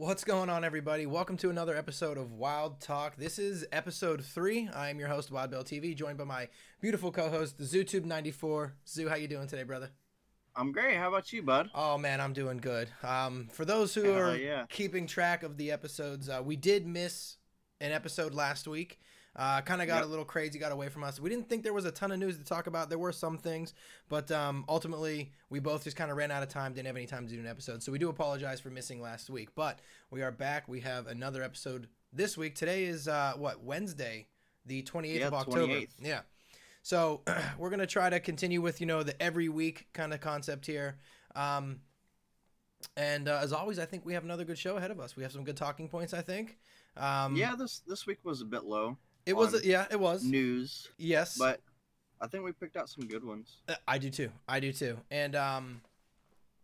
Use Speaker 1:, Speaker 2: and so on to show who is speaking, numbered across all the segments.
Speaker 1: What's going on, everybody? Welcome to another episode of Wild Talk. This is episode three. I am your host, Wild Bill TV, joined by my beautiful co-host, ZooTube94. Zoo, how you doing today, brother?
Speaker 2: I'm great. How about you, bud?
Speaker 1: Oh man, I'm doing good. Um, for those who are
Speaker 2: yeah.
Speaker 1: keeping track of the episodes, uh, we did miss an episode last week. Uh, kind of got
Speaker 2: Yep.
Speaker 1: a little crazy, got away from us. We didn't think there was a ton of news to talk about. There were some things, but um, ultimately, we both just kind of ran out of time. Didn't have any time to do an episode, so we do apologize for missing last week. But we are back. We have another episode this week. Today is uh, what Wednesday, the 28th
Speaker 2: Yeah,
Speaker 1: of October.
Speaker 2: 28th.
Speaker 1: Yeah. So we're gonna try to continue with you know the every week kind of concept here. Um, and uh, as always, I think we have another good show ahead of us. We have some good talking points. I think. Um,
Speaker 2: yeah, this this week was a bit low
Speaker 1: it was. yeah, it was.
Speaker 2: news,
Speaker 1: yes,
Speaker 2: but I think we picked out some good ones.
Speaker 1: Uh, I do too. I do too. And um,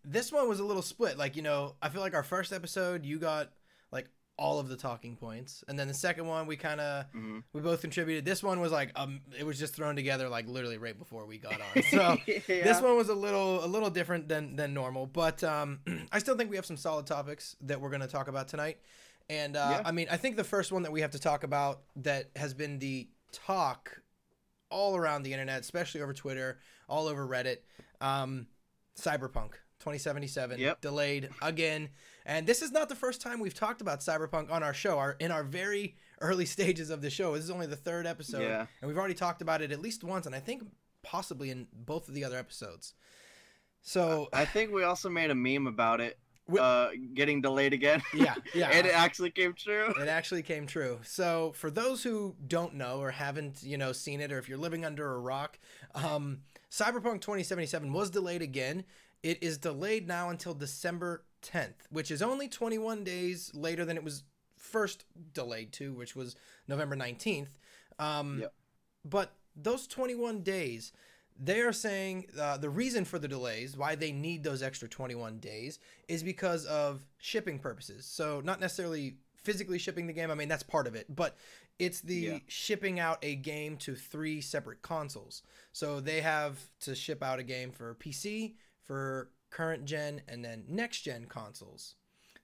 Speaker 1: this one was a little split. Like you know, I feel like our first episode, you got like all of the talking points, and then the second one, we kind of
Speaker 2: hmm
Speaker 1: we both contributed. This one was like um, it was just thrown together like literally right before we got on. So. This one was a little a little different than than normal, but um, I still think we have some solid topics that we're going to talk about tonight. And uh,
Speaker 2: Yeah.
Speaker 1: I mean, I think the first one that we have to talk about that has been the talk all around the internet, especially over Twitter, all over Reddit, um, Cyberpunk 2077
Speaker 2: Yep.
Speaker 1: delayed again. And this is not the first time we've talked about Cyberpunk on our show. Our in our very early stages of the show. This is only the third episode,
Speaker 2: Yeah.
Speaker 1: and we've already talked about it at least once, and I think possibly in both of the other episodes. So
Speaker 2: I think we also made a meme about it uh, getting delayed again.
Speaker 1: yeah, yeah,
Speaker 2: and it actually came true.
Speaker 1: it actually came true. So for those who don't know or haven't, you know, seen it, or if you're living under a rock, um, Cyberpunk 2077 was delayed again. It is delayed now until December 10th, which is only 21 days later than it was first delayed to, which was November 19th. Um,
Speaker 2: Yep.
Speaker 1: But those 21 days, they are saying uh, the reason for the delays, why they need those extra 21 days, is because of shipping purposes. So, not necessarily physically shipping the game, I mean, that's part of it, but it's the
Speaker 2: Yeah.
Speaker 1: shipping out a game to three separate consoles. So, they have to ship out a game for PC, for current gen, and then next gen consoles.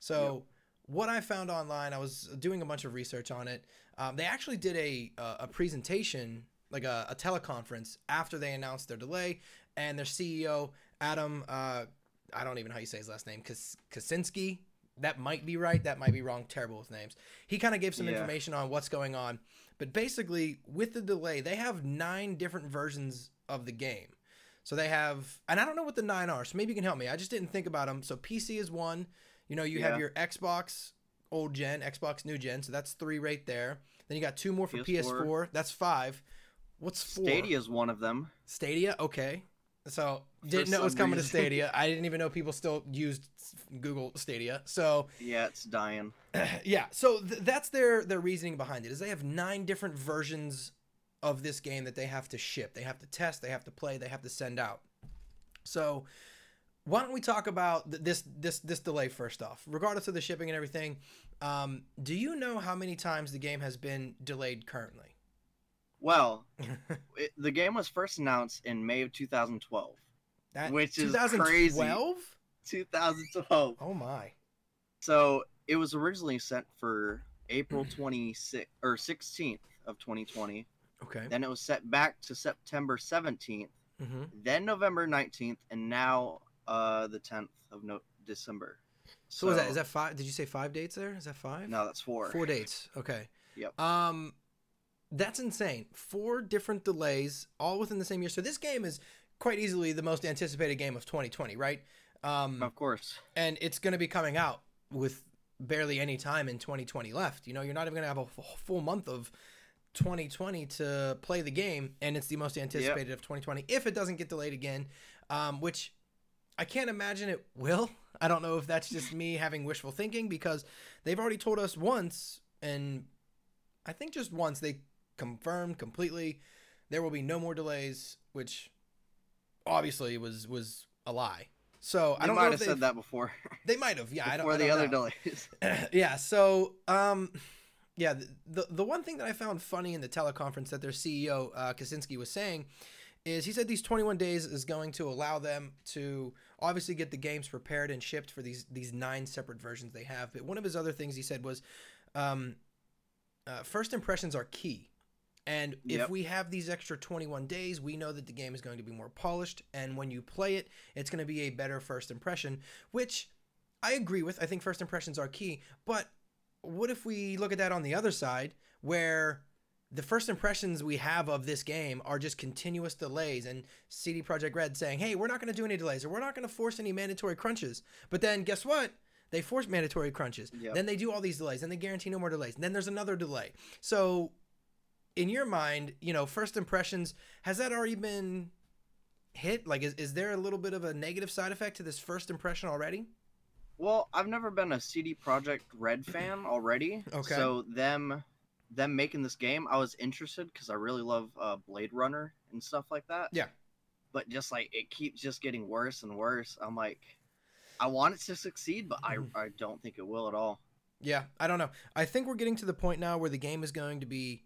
Speaker 1: So,
Speaker 2: Yep.
Speaker 1: what I found online, I was doing a bunch of research on it. Um, they actually did a uh, a presentation, like a, a teleconference, after they announced their delay, and their CEO Adam, uh, I don't even know how you say his last name, Kas- Kaczynski. That might be right. That might be wrong. Terrible with names. He kind of gave some
Speaker 2: Yeah.
Speaker 1: information on what's going on, but basically, with the delay, they have nine different versions of the game. So they have, and I don't know what the nine are. So maybe you can help me. I just didn't think about them. So PC is one. You know, you have your Xbox old gen, Xbox new gen. So that's three right there. Then you got two more for PS4.
Speaker 2: PS4.
Speaker 1: That's five. What's four?
Speaker 2: Stadia is one of them.
Speaker 1: Stadia. Okay. So didn't know it was coming to. Stadia. I didn't even know people still used Google Stadia. So
Speaker 2: Yeah, it's dying.
Speaker 1: yeah, so th- that's their their reasoning behind it. Is they have nine different versions of this game that they have to ship. They have to test. They have to play. They have to send out. So why don't we talk about th- this this this delay first off? Regardless of the shipping and everything, um, do you know how many times the game has been delayed currently?
Speaker 2: Well, it, the game was first announced in May of 2012.
Speaker 1: That
Speaker 2: Which is
Speaker 1: 2012?
Speaker 2: 2012.
Speaker 1: Oh my.
Speaker 2: So it was originally set for April 26th or 16th of 2020.
Speaker 1: Okay.
Speaker 2: Then it was set back to September 17th,
Speaker 1: Mm-hmm.
Speaker 2: then November 19th, and now uh, the 10th of no- December.
Speaker 1: So, is that is that five? Did you say five dates there? Is that five?
Speaker 2: no? That's four.
Speaker 1: Four dates. Okay.
Speaker 2: Yep.
Speaker 1: Um, that's insane. Four different delays, all within the same year. So this game is quite easily the most anticipated game of 2020, right? Um,
Speaker 2: Of course.
Speaker 1: and it's going to be coming out with barely any time in 2020 left. You know, you're not even going to have a f- full month of 2020 to play the game, and it's the most anticipated of 2020 if it doesn't get delayed again, um, which I can't imagine it will. I don't know if that's just me having wishful thinking because they've already told us once, and I think just once they confirmed completely there will be no more delays, which obviously was was a lie. So I don't
Speaker 2: might
Speaker 1: know
Speaker 2: have said that before.
Speaker 1: they might have, yeah. I don't.
Speaker 2: before the
Speaker 1: don't
Speaker 2: other delays.
Speaker 1: yeah. So, um, yeah, the, the the one thing that I found funny in the teleconference that their CEO uh, Kaczynski was saying is he said these 21 days is going to allow them to obviously get the games prepared and shipped for these these nine separate versions they have. But one of his other things he said was, um, uh, first impressions are key. And if
Speaker 2: Yep.
Speaker 1: we have these extra 21 days, we know that the game is going to be more polished. And when you play it, it's going to be a better first impression, which I agree with. I think first impressions are key. But what if we look at that on the other side, where the first impressions we have of this game are just continuous delays and CD Projekt Red saying, hey, we're not going to do any delays or we're not going to force any mandatory crunches. But then guess what? They force mandatory crunches.
Speaker 2: Yep.
Speaker 1: Then they do all these delays and they guarantee no more delays. And then there's another delay. So in your mind, you know, first impressions, has that already been hit? Like, is, is there a little bit of a negative side effect to this first impression already?
Speaker 2: Well, I've never been a CD Projekt Red fan already.
Speaker 1: Okay.
Speaker 2: So them them making this game, I was interested because I really love uh, Blade Runner and stuff like that.
Speaker 1: Yeah.
Speaker 2: But just like it keeps just getting worse and worse. I'm like, I want it to succeed, but I
Speaker 1: Mm-hmm.
Speaker 2: I don't think it will at all.
Speaker 1: Yeah, I don't know. I think we're getting to the point now where the game is going to be.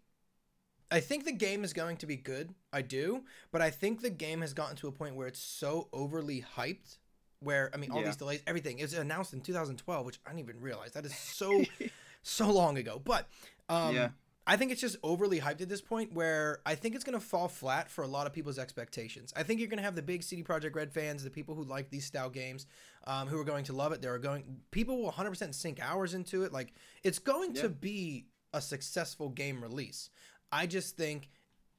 Speaker 1: I think the game is going to be good. I do, but I think the game has gotten to a point where it's so overly hyped. Where I mean, all
Speaker 2: Yeah.
Speaker 1: these delays, everything. It was announced in 2012, which I didn't even realize. That is so so long ago. But um,
Speaker 2: Yeah.
Speaker 1: I think it's just overly hyped at this point where I think it's going to fall flat for a lot of people's expectations. I think you're going to have the big CD Projekt Red fans, the people who like these style games, um, who are going to love it. There are going people will 100% sink hours into it. Like it's going
Speaker 2: Yeah.
Speaker 1: to be a successful game release. I just think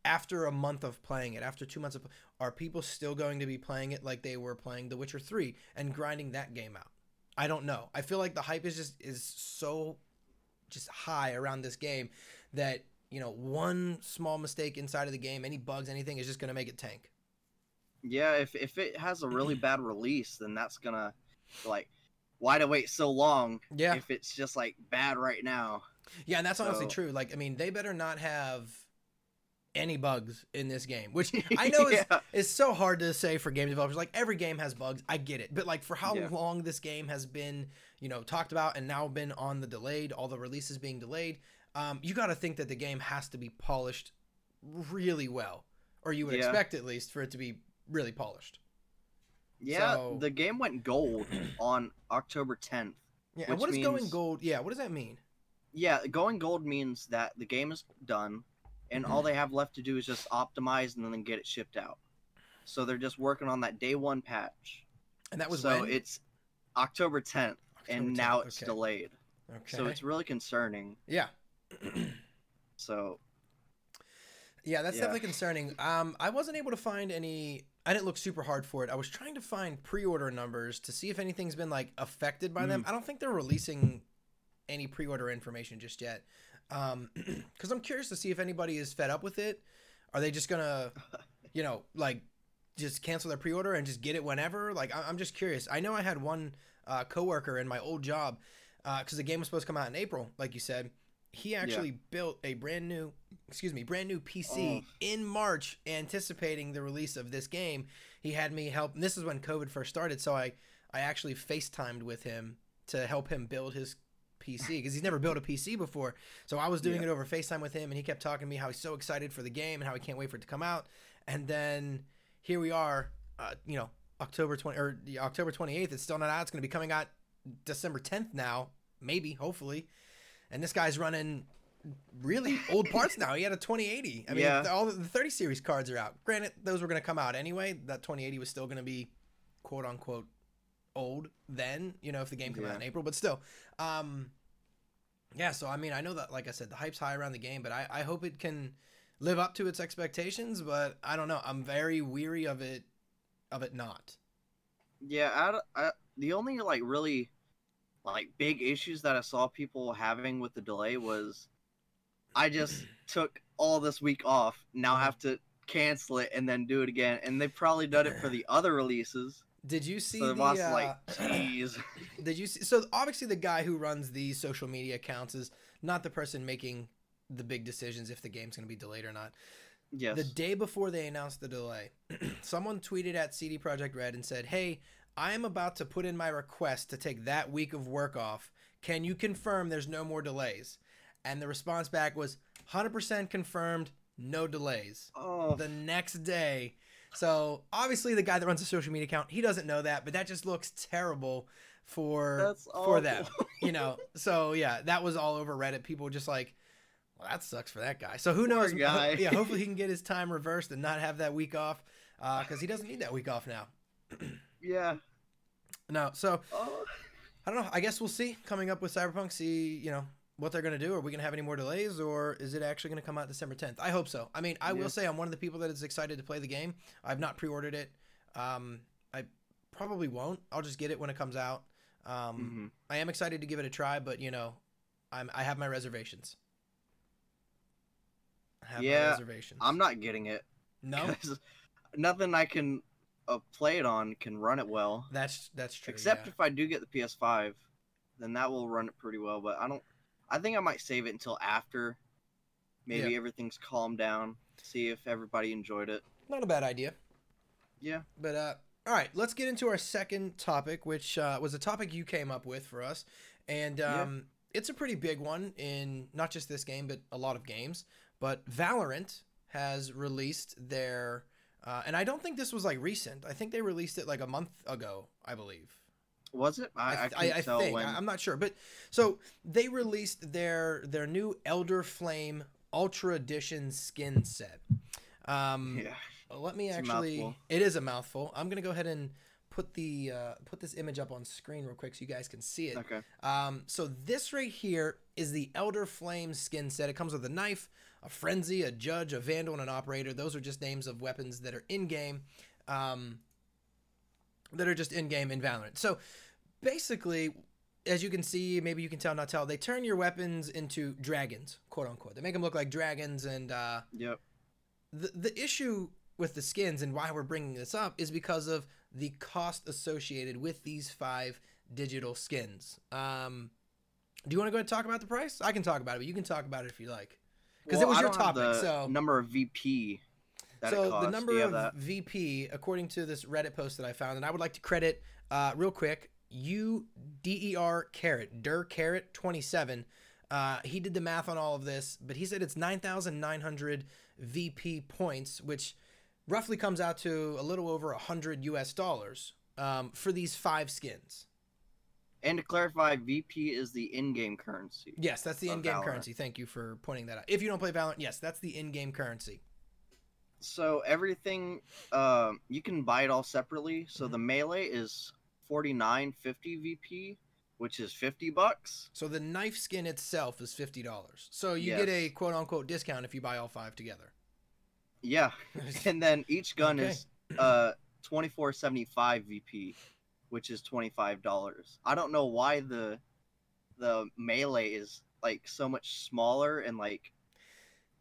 Speaker 1: after a month of playing it, after two months of, are people still going to be playing it like they were playing The Witcher Three and grinding that game out? I don't know. I feel like the hype is just is so just high around this game that you know one small mistake inside of the game, any bugs, anything is just going to make it tank.
Speaker 2: Yeah, if if it has a really bad release, then that's gonna like why to wait so long
Speaker 1: Yeah,
Speaker 2: if it's just like bad right now.
Speaker 1: Yeah, and that's honestly
Speaker 2: So-
Speaker 1: true. Like, I mean, they better not have any bugs in this game, which I know is
Speaker 2: yeah.
Speaker 1: it's so hard to say for game developers. Like every game has bugs, I get it, but like for how
Speaker 2: Yeah.
Speaker 1: long this game has been, you know, talked about and now been on the delayed, all the releases being delayed, um, you got to think that the game has to be polished really well, or you would
Speaker 2: Yeah.
Speaker 1: expect at least for it to be really polished.
Speaker 2: Yeah,
Speaker 1: So-
Speaker 2: the game went gold on October 10th.
Speaker 1: Yeah, what does going gold? Yeah, what does that mean?
Speaker 2: Yeah, going gold means that the game is done and all they have left to do is just optimize and then get it shipped out. So they're just working on that day one patch.
Speaker 1: And that was
Speaker 2: so
Speaker 1: when?
Speaker 2: it's October 10th
Speaker 1: October
Speaker 2: and
Speaker 1: 10th,
Speaker 2: now it's
Speaker 1: okay.
Speaker 2: delayed.
Speaker 1: Okay.
Speaker 2: So it's really concerning.
Speaker 1: yeah.
Speaker 2: So
Speaker 1: Yeah, that's
Speaker 2: Yeah.
Speaker 1: definitely concerning. Um, I wasn't able to find any. I didn't look super hard for it. I was trying to find pre-order numbers to see if anything's been like affected by
Speaker 2: Mm.
Speaker 1: them. I don't think they're releasing any pre-order information just yet. Um, because I'm curious to see if anybody is fed up with it. Are they just gonna, you know, like just cancel their pre-order and just get it whenever? Like, I- I'm just curious. I know I had one uh, coworker in my old job because the game was supposed to come out in April, like you said. He actually built a brand new, excuse me, brand new PC
Speaker 2: Oh.
Speaker 1: in March, anticipating the release of this game. He had me help. And this is when COVID first started, so I I actually FaceTimed with him to help him build his PC because he's never built a PC before. So I was doing
Speaker 2: Yeah.
Speaker 1: it over FaceTime with him, and he kept talking to me how he's so excited for the game and how he can't wait for it to come out. And then here we are, uh, you know, October twenty or the October twenty eighth. It's still not out. It's going to be coming out December tenth now, maybe, hopefully. And this guy's running really old parts now. He had a 2080. I mean,
Speaker 2: Yeah.
Speaker 1: all the, the 30 series cards are out. Granted, those were going to come out anyway. That 2080 was still going to be quote unquote old then, you know, if the game came out in April, but still. Um yeah, so I mean, I know that like I said, the hype's high around the game, but I I hope it can live up to its expectations, but I don't know. I'm very weary of it of it not.
Speaker 2: yeah, I, I- the only like really like big issues that I saw people having with the delay was I just took all this week off. Now I have to cancel it and then do it again. And they've probably done it for the other releases.
Speaker 1: Did you see
Speaker 2: So
Speaker 1: the
Speaker 2: boss
Speaker 1: uh,
Speaker 2: like, jeez.
Speaker 1: Did you see? So obviously, the guy who runs these social media accounts is not the person making the big decisions if the game's going to be delayed or not.
Speaker 2: yes.
Speaker 1: The day before they announced the delay, someone tweeted at CD Projekt Red and said, "Hey, I am about to put in my request to take that week of work off. Can you confirm there's no more delays?" And the response back was, "100% confirmed, no delays."
Speaker 2: oh,
Speaker 1: The next day, So obviously, the guy that runs a social media account, he doesn't know that, but that just looks terrible for for them. You know. So yeah, that was all over Reddit. People were just like, "Well, that sucks for that guy." So who knows?
Speaker 2: guy.
Speaker 1: yeah, hopefully he can get his time reversed and not have that week off uh, because he doesn't need that week off now.
Speaker 2: yeah.
Speaker 1: No, so
Speaker 2: Oh.
Speaker 1: I don't know. I guess we'll see coming up with Cyberpunk. See, you know, what they're gonna do. Are we gonna have any more delays, or is it actually gonna come out December 10th? I hope so. I mean, I
Speaker 2: Yeah.
Speaker 1: will say I'm one of the people that is excited to play the game. I've not pre-ordered it. Um, I probably won't. I'll just get it when it comes out. Um,
Speaker 2: Mhm.
Speaker 1: I am excited to give it a try, but you know, I'm I have my reservations. I have my
Speaker 2: Yeah,
Speaker 1: reservations.
Speaker 2: I'm not getting it.
Speaker 1: no.
Speaker 2: nothing I can uh, play it on can run it well.
Speaker 1: That's that's true.
Speaker 2: Except
Speaker 1: yeah.
Speaker 2: if I do get the PS5, then that will run it pretty well. But I don't. I think I might save it until after. Maybe
Speaker 1: Yeah.
Speaker 2: everything's calmed down. To see if everybody enjoyed it.
Speaker 1: not a bad idea.
Speaker 2: Yeah.
Speaker 1: But uh, all right, let's get into our second topic, which uh, was a topic you came up with for us, and
Speaker 2: Yeah.
Speaker 1: um, it's a pretty big one in not just this game, but a lot of games. But Valorant has released their, uh, and I don't think this was like recent. I think they released it like a month ago, I believe.
Speaker 2: Was it? I, I,
Speaker 1: I, I, think
Speaker 2: when.
Speaker 1: I, am not sure, but so they released their their new Elder Flame Ultra Edition skin set. Um,
Speaker 2: yeah.
Speaker 1: let me
Speaker 2: It's
Speaker 1: actually. It is a mouthful. I'm gonna go ahead and put the uh, put this image up on screen real quick so you guys can see it.
Speaker 2: Okay.
Speaker 1: Um, so this right here is the Elder Flame skin set. It comes with a knife, a frenzy, a judge, a vandal, and an operator. Those are just names of weapons that are in game, um, that are just in game in Valorant. So basically, as you can see, maybe you can tell, not tell, they turn your weapons into dragons, quote unquote. They make them look like dragons, and uh,
Speaker 2: Yep.
Speaker 1: the the issue with the skins and why we're bringing this up is because of the cost associated with these five digital skins. Um, do you want to go ahead and talk about the price? I can talk about it, but you can talk about it if you like. 'Cause it
Speaker 2: Well,
Speaker 1: was
Speaker 2: I
Speaker 1: your topic,
Speaker 2: the
Speaker 1: so-
Speaker 2: number of VP. That
Speaker 1: so the number of
Speaker 2: that?
Speaker 1: VP, according to this Reddit post that I found, and I would like to credit uh, real quick U D E R Carrot Der Carrot twenty seven. Uh, he did the math on all of this, but he said it's nine thousand nine hundred VP points, which roughly comes out to a little over a hundred US dollars um, for these five skins.
Speaker 2: And to clarify, VP is the in-game currency.
Speaker 1: Yes, that's the in-game
Speaker 2: Valorant.
Speaker 1: currency. Thank you for pointing that out. If you don't play Valorant, yes, that's the in-game currency.
Speaker 2: So everything, um, you can buy it all separately. So
Speaker 1: Mhm.
Speaker 2: the melee is forty nine fifty VP, which is fifty bucks.
Speaker 1: So the knife skin itself is fifty dollars. So you get a quote unquote discount if you buy all five together.
Speaker 2: Yeah, and then each gun
Speaker 1: Okay.
Speaker 2: is uh twenty four seventy five VP, which is twenty five dollars. I don't know why the the melee is like so much smaller and like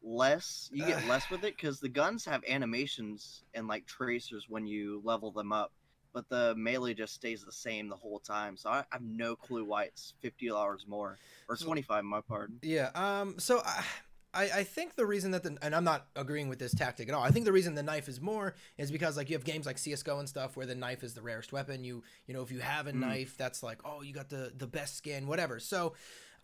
Speaker 2: less. You get less with it because the guns have animations and like tracers when you level them up. But the melee just stays the same the whole time, so I, I have no clue why it's fifty dollars more or twenty five. My pardon.
Speaker 1: Yeah. Um. So I, I, I think the reason that the and I'm not agreeing with this tactic at all. I think the reason the knife is more is because like you have games like CS:GO and stuff where the knife is the rarest weapon. You you know if you have a
Speaker 2: Mm.
Speaker 1: knife that's like oh you got the the best skin whatever. So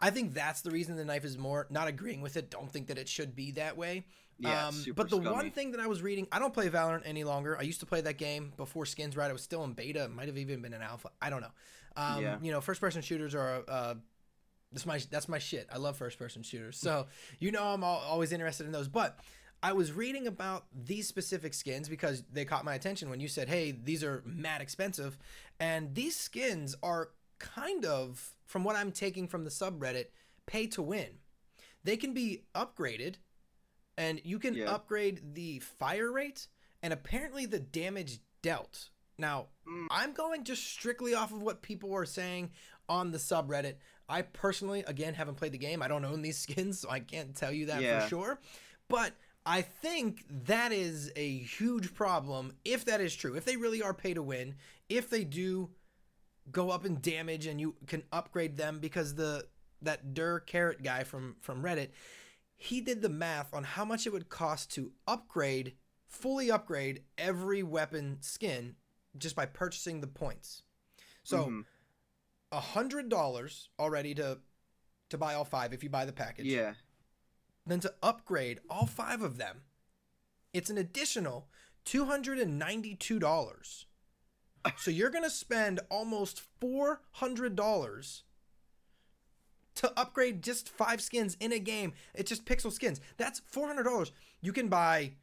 Speaker 1: I think that's the reason the knife is more. Not agreeing with it. Don't think that it should be that way.
Speaker 2: Yeah,
Speaker 1: um, but the
Speaker 2: scummy.
Speaker 1: one thing that I was reading, I don't play Valorant any longer. I used to play that game before Skins Right. I was still in beta. It might have even been an alpha. I don't know. Um,
Speaker 2: Yeah.
Speaker 1: You know, first person shooters are uh, that's my that's my shit. I love first person shooters. So you know I'm al- always interested in those. But I was reading about these specific skins because they caught my attention when you said, "Hey, these are mad expensive," and these skins are kind of, from what I'm taking from the subreddit, pay to win. They can be upgraded, and you can
Speaker 2: Yeah.
Speaker 1: upgrade the fire rate and apparently the damage dealt. Now,
Speaker 2: Mm.
Speaker 1: I'm going just strictly off of what people are saying on the subreddit. I personally, again, haven't played the game. I don't own these skins, so I can't tell you that
Speaker 2: Yeah.
Speaker 1: for sure. But I think that is a huge problem if that is true. If they really are pay to win, if they do go up in damage and you can upgrade them because the that Der Carrot guy from from Reddit, he did the math on how much it would cost to upgrade, fully upgrade every weapon skin just by purchasing the points. So
Speaker 2: Mhm.
Speaker 1: a hundred dollars already to to buy all five if you buy the package.
Speaker 2: yeah,
Speaker 1: Then to upgrade all five of them, it's an additional two hundred and ninety-two dollars. So you're gonna spend almost four hundred dollars to upgrade just five skins in a game. It's just pixel skins. That's four hundred dollars. You can buy.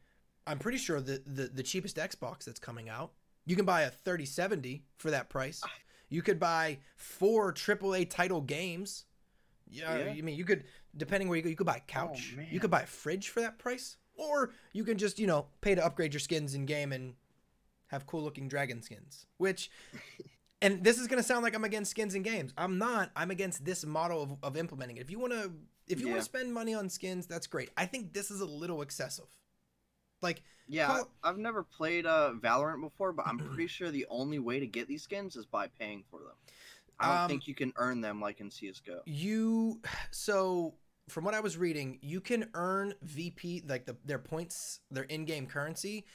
Speaker 1: I'm pretty sure the, the the cheapest Xbox that's coming out. You can buy a 3070 for that price. Ah. You could buy four AAA title games. Yeah,
Speaker 2: Yeah.
Speaker 1: I mean, you could depending where you go, you could buy a couch.
Speaker 2: man.
Speaker 1: you could buy a fridge for that price, or you can just you know pay to upgrade your skins in game and have cool looking dragon skins. Which, and this is gonna sound like I'm against skins in games. I'm not. I'm against this model of, of implementing it. If you wanna, if you
Speaker 2: Yeah.
Speaker 1: wanna spend money on skins, that's great. I think this is a little excessive. Like,
Speaker 2: Yeah,
Speaker 1: Call-
Speaker 2: I've never played uh, Valorant before, but I'm pretty sure the only way to get these skins is by paying for them. I don't
Speaker 1: Um,
Speaker 2: think you can earn them like in CS:GO.
Speaker 1: you so from what I was reading, you can earn VP like the their points, their in-game currency,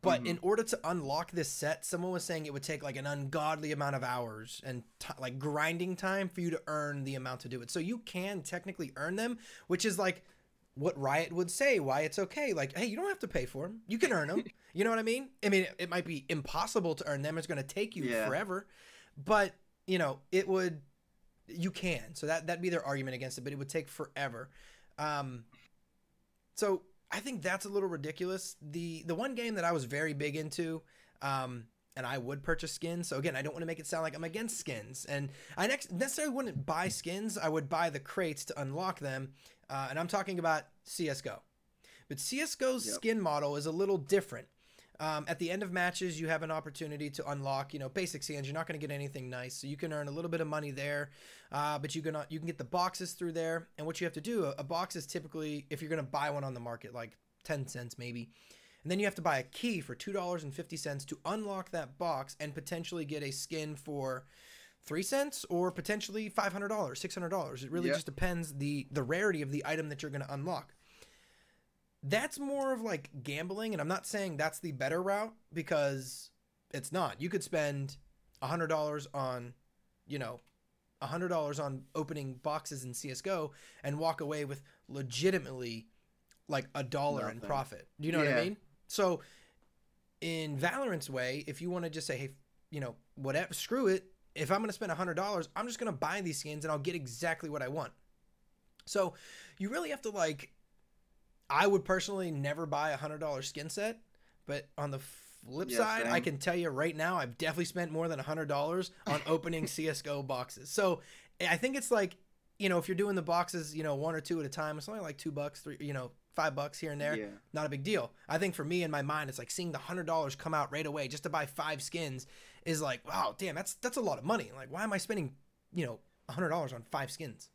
Speaker 1: but
Speaker 2: Mhm.
Speaker 1: in order to unlock this set, someone was saying it would take like an ungodly amount of hours and t- like grinding time for you to earn the amount to do it. So you can technically earn them, which is like what Riot would say why it's okay. Like, hey, you don't have to pay for them. You can earn them. you know what I mean? I mean, it, it might be impossible to earn them. It's going to take you
Speaker 2: Yeah.
Speaker 1: forever, but you know, it would. You can. So that that'd be their argument against it, but it would take forever. Um, so I think that's a little ridiculous. The the one game that I was very big into, um, and I would purchase skins. So again, I don't want to make it sound like I'm against skins, and I next necessarily wouldn't buy skins. I would buy the crates to unlock them, uh, and I'm talking about CS:GO. But CS:GO's
Speaker 2: Yep.
Speaker 1: skin model is a little different. Um, at the end of matches, you have an opportunity to unlock, you know, basic skins. You're not going to get anything nice, so you can earn a little bit of money there. Uh, but you can you can get the boxes through there. And what you have to do, a, a box is typically if you're going to buy one on the market, like ten cents maybe, and then you have to buy a key for two dollars and fifty cents to unlock that box and potentially get a skin for three cents or potentially five hundred dollars, six hundred dollars. It really
Speaker 2: Yeah.
Speaker 1: just depends the the rarity of the item that you're going to unlock that's more of like gambling and i'm not saying that's the better route because it's not. You could spend a $100 on you know a $100 on opening boxes in csgo and walk away with legitimately like a dollar in profit. Do you know what i mean? So in valorant's way if you want to just say hey you know whatever screw it. If i'm going to spend a $100 i'm just going to buy these skins and i'll get exactly what i want. So you really have to like I would personally never buy a hundred dollar skin set, but on the flip
Speaker 2: Yeah,
Speaker 1: side, I can tell you right now, I've definitely spent more than a hundred dollars on opening CS:GO boxes. So I think it's like, you know, if you're doing the boxes, you know, one or two at a time, it's only like two bucks, three, you know, five bucks here and there.
Speaker 2: Yeah.
Speaker 1: Not a big deal. I think for me in my mind, it's like seeing the hundred dollars come out right away just to buy five skins is like, wow, damn, that's that's a lot of money. Like, why am I spending, you know, a hundred dollars on five skins?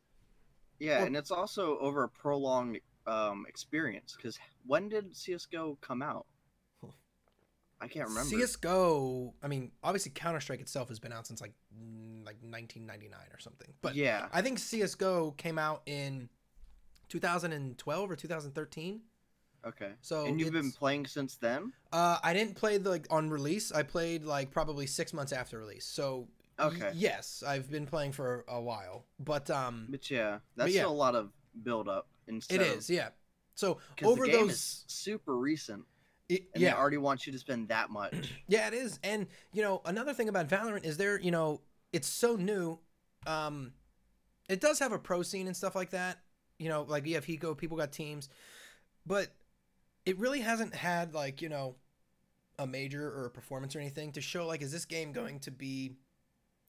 Speaker 2: Yeah,
Speaker 1: Well-
Speaker 2: and it's also over a prolonged um, experience. Because when did CS:GO come out? I can't remember.
Speaker 1: CS:GO. I mean, obviously Counter Strike itself has been out since like like 1999 or something. But
Speaker 2: yeah,
Speaker 1: I think CS:GO came out in 2012 or 2013.
Speaker 2: okay.
Speaker 1: So
Speaker 2: and you've been playing since then?
Speaker 1: Uh, I didn't play the like on release. I played like probably six months after release. So y-
Speaker 2: Okay.
Speaker 1: yes, I've been playing for a while. But um,
Speaker 2: But yeah, that's
Speaker 1: yeah.
Speaker 2: still a lot of build up.
Speaker 1: It is yeah. So over those,
Speaker 2: is super recent,
Speaker 1: it-
Speaker 2: and
Speaker 1: yeah,
Speaker 2: they already want you to spend that much.
Speaker 1: Yeah, it is. And you know, another thing about Valorant is there, you know, it's so new. Um it does have a pro scene and stuff like that. You know, like you have Hiko, people got teams. But it really hasn't had like, you know, a major or a performance or anything to show like is this game going to be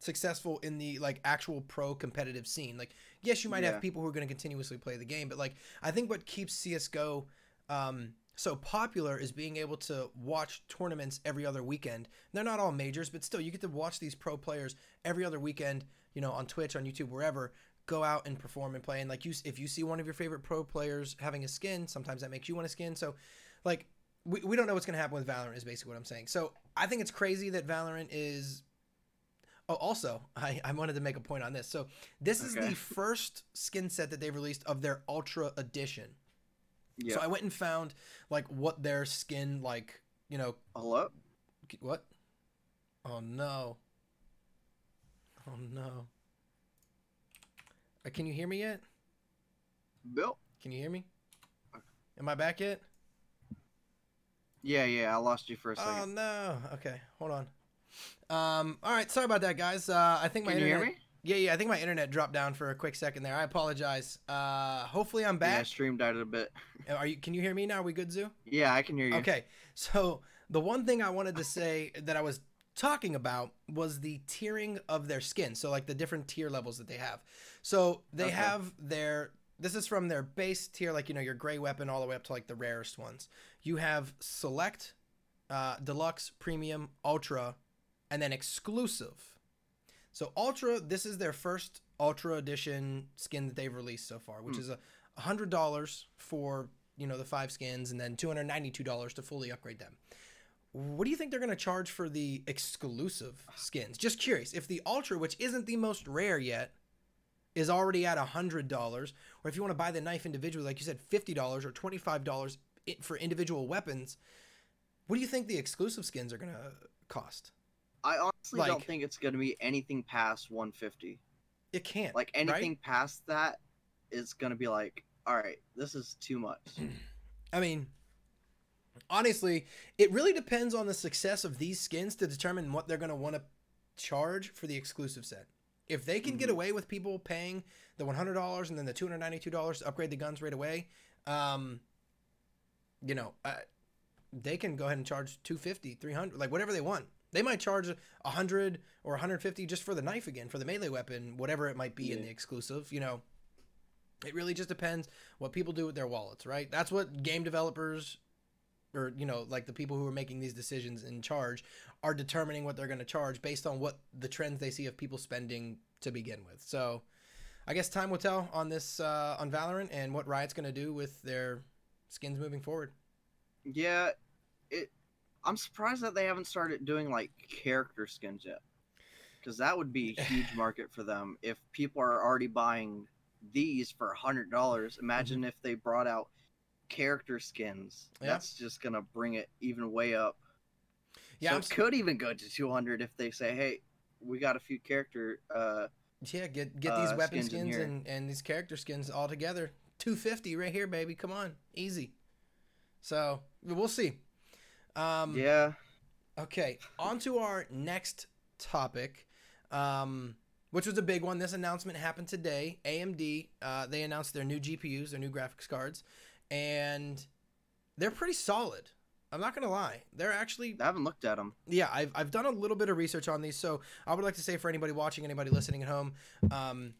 Speaker 1: successful in the like actual pro competitive scene. Like yes, you might
Speaker 2: Yeah.
Speaker 1: have people who are going to continuously play the game, but like I think what keeps CS:GO um so popular is being able to watch tournaments every other weekend. They're not all majors, but still, you get to watch these pro players every other weekend. You know, on Twitch, on YouTube, wherever, go out and perform and play. And like you, if you see one of your favorite pro players having a skin, sometimes that makes you want a skin. So, like, we, we don't know what's going to happen with Valorant. Is basically what I'm saying. So I think it's crazy that Valorant is. Oh, also, I, I wanted to make a point on this. So this is
Speaker 2: Okay.
Speaker 1: the first skin set that they've released of their Ultra Edition.
Speaker 2: Yeah.
Speaker 1: So I went and found like what their skin like, you know,
Speaker 2: Hello.
Speaker 1: what? Oh no. Oh no. Uh, can you hear me yet?
Speaker 2: Bill.
Speaker 1: Can you hear me? Am I back yet?
Speaker 2: Yeah, yeah, I lost you for a second.
Speaker 1: Oh no. Okay, hold on. Um. All right. Sorry about that, guys. Uh, I think my
Speaker 2: Can you
Speaker 1: internet.
Speaker 2: hear me?
Speaker 1: Yeah, yeah. I think my internet dropped down for a quick second there. I apologize. Uh, hopefully I'm back.
Speaker 2: Yeah, stream died a bit.
Speaker 1: Are you? Can you hear me now? Are we good, Zoo?
Speaker 2: Yeah, I can hear you.
Speaker 1: Okay. So the one thing I wanted to say that I was talking about was the tiering of their skin. So like the different tier levels that they have. So they
Speaker 2: Okay.
Speaker 1: have their. This is from their base tier, like you know your gray weapon, all the way up to like the rarest ones. You have select, uh, deluxe, premium, ultra, and then exclusive. So ultra, this is their first ultra edition skin that they've released so far, which
Speaker 2: Hmm.
Speaker 1: is a hundred dollars for you know the five skins, and then two hundred ninety two dollars to fully upgrade them. What do you think they're going to charge for the exclusive skins? Just curious. If the ultra, which isn't the most rare yet, is already at hundred dollars, or if you want to buy the knife individually, like you said, fifty dollars or twenty five dollars for individual weapons, what do you think the exclusive skins are going to cost?
Speaker 2: I honestly
Speaker 1: Like-
Speaker 2: don't think it's gonna be anything past 150.
Speaker 1: It can't.
Speaker 2: Like
Speaker 1: right?
Speaker 2: anything past that is gonna be like, all right, this is too much.
Speaker 1: I mean, honestly, it really depends on the success of these skins to determine what they're going to want to charge for the exclusive set. If they can get
Speaker 2: Mhm.
Speaker 1: away with people paying the $100 and then the $292 to upgrade the guns right away, um, you know, uh, they can go ahead and charge 250, 300, like whatever they want. They might charge 100 or 150 just for the knife again, for the melee weapon, whatever it might be in the exclusive, you know. It really just depends what people do with their wallets, right? That's what game developers or you know, like the people who are making these decisions in charge are determining what they're going to charge based on what the trends they see of people spending to begin with. So, I guess time will tell on this uh, on Valorant and what Riot's going to do with their skins moving forward.
Speaker 2: Yeah, it. I'm surprised that they haven't started doing like character skins yet, because that would be a huge market for them. If people are already buying these for a hundred dollars, imagine if they brought out character skins.
Speaker 1: Mm-hmm. Yeah.
Speaker 2: That's just gonna bring it even way up.
Speaker 1: Yeah,
Speaker 2: so
Speaker 1: I'm
Speaker 2: it could even go to 200 if they say, "Hey, we got a few character." Uh,
Speaker 1: Yeah, get get these
Speaker 2: uh,
Speaker 1: weapon
Speaker 2: skins
Speaker 1: skins, and, and these character skins all together. 250 right here, baby. Come on. Easy. So, we'll see. Um
Speaker 2: yeah,
Speaker 1: Okay, on to our next topic, um, which was a big one. This announcement happened today. AMD, uh, they announced their new GPUs, their new graphics cards, and they're pretty solid. I'm not gonna lie, they're actually
Speaker 2: I haven't looked at them.
Speaker 1: yeah. I've I've done a little bit of research on these, so I would like to say for anybody watching, anybody listening at home, um,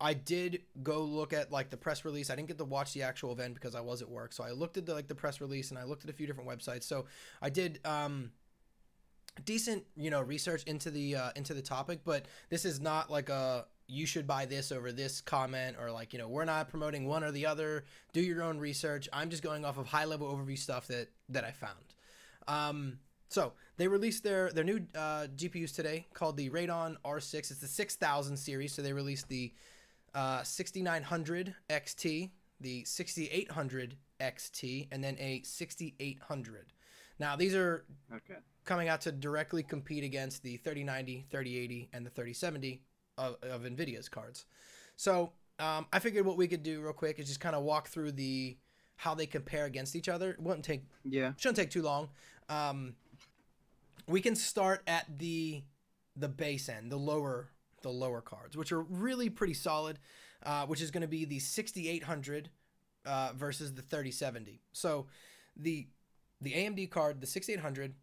Speaker 1: I did go look at like the press release. I didn't get to watch the actual event because I was at work. So I looked at the, like the press release and I looked at a few different websites. So I did um decent, you know, research into the uh, into the topic, but this is not like a you should buy this over this comment or like, you know, we're not promoting one or the other. Do your own research. I'm just going off of high level overview stuff that that I found. Um so they released their their new uh, GPUs today, called the Radeon R6. It's the 6000 series. So they released the uh, 6900 XT, the 6800 XT, and then a 6800. Now these are
Speaker 2: Okay.
Speaker 1: coming out to directly compete against the 3090, 3080, and the 3070 of, of NVIDIA's cards. So um, I figured what we could do real quick is just kind of walk through the how they compare against each other. It wouldn't take
Speaker 2: Yeah.
Speaker 1: shouldn't take too long. Um, we can start at the the base end, the lower the lower cards, which are really pretty solid, uh, which is going to be the 6800 uh, versus the 3070. So the the AMD card, the 6800,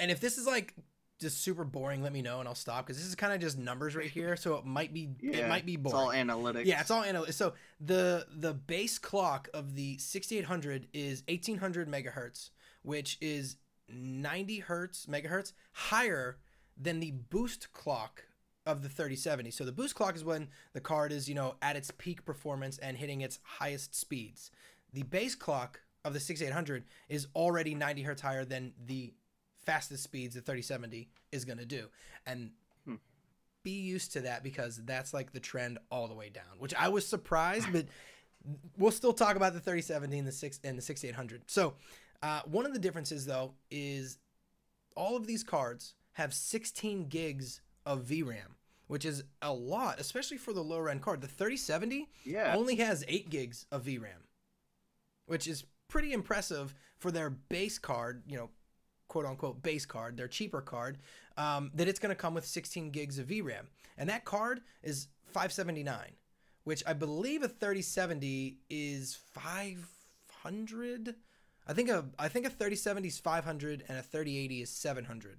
Speaker 1: and if this is like just super boring, let me know and I'll stop because this is kind of just numbers right here, so it might be it might be boring.
Speaker 2: It's all analytics.
Speaker 1: Yeah, it's all analytics. So the the base clock of the 6800 is 1800 megahertz, which is 90 hertz megahertz higher than the boost clock of the 3070. So the boost clock is when the card is, you know, at its peak performance and hitting its highest speeds. The base clock of the 6800 is already 90 hertz higher than the fastest speeds the 3070 is going to do. And
Speaker 2: Hmm.
Speaker 1: be used to that because that's like the trend all the way down, which I was surprised, but we'll still talk about the 3070 and the six and the 6800. So, uh, one of the differences though is all of these cards have 16 gigs of VRAM, which is a lot, especially for the lower end card. The 3070
Speaker 2: Yeah.
Speaker 1: only has 8 gigs of VRAM, which is pretty impressive for their base card, you know, quote unquote base card, their cheaper card, um, that it's going to come with 16 gigs of VRAM, and that card is 579, which I believe a 3070 is 500. I think a I think a 3070 is 500 and a 3080 is 700.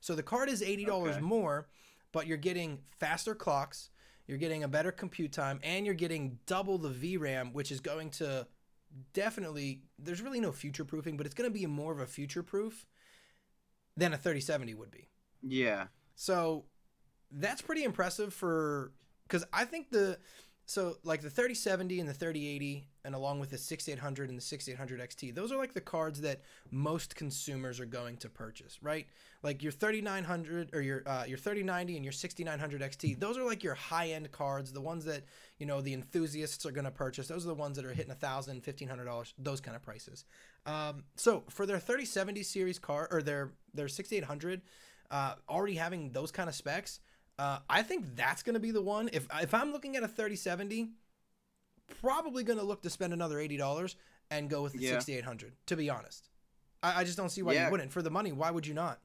Speaker 1: So the card is $80
Speaker 2: Okay.
Speaker 1: more, but you're getting faster clocks, you're getting a better compute time, and you're getting double the VRAM, which is going to definitely there's really no future proofing, but it's going to be more of a future proof than a 3070 would be.
Speaker 2: Yeah.
Speaker 1: So that's pretty impressive for because I think the so like the 3070 and the 3080 and along with the 6800 and the 6800 XT those are like the cards that most consumers are going to purchase right? Like your 3900 or your uh, your 3090 and your 6900 XT those are like your high end cards the ones that you know the enthusiasts are going to purchase. Those are the ones that are hitting a thousand fifteen hundred dollars those kind of prices. Um, so for their 3070 series car or their their 6800 uh, already having those kind of specs uh, I think that's going to be the one. If if I'm looking at a 3070, probably going to look to spend another eighty dollars and go with the
Speaker 2: Yeah.
Speaker 1: 6800. To be honest, I, I just don't see why
Speaker 2: Yeah.
Speaker 1: you wouldn't for the money. Why would you not?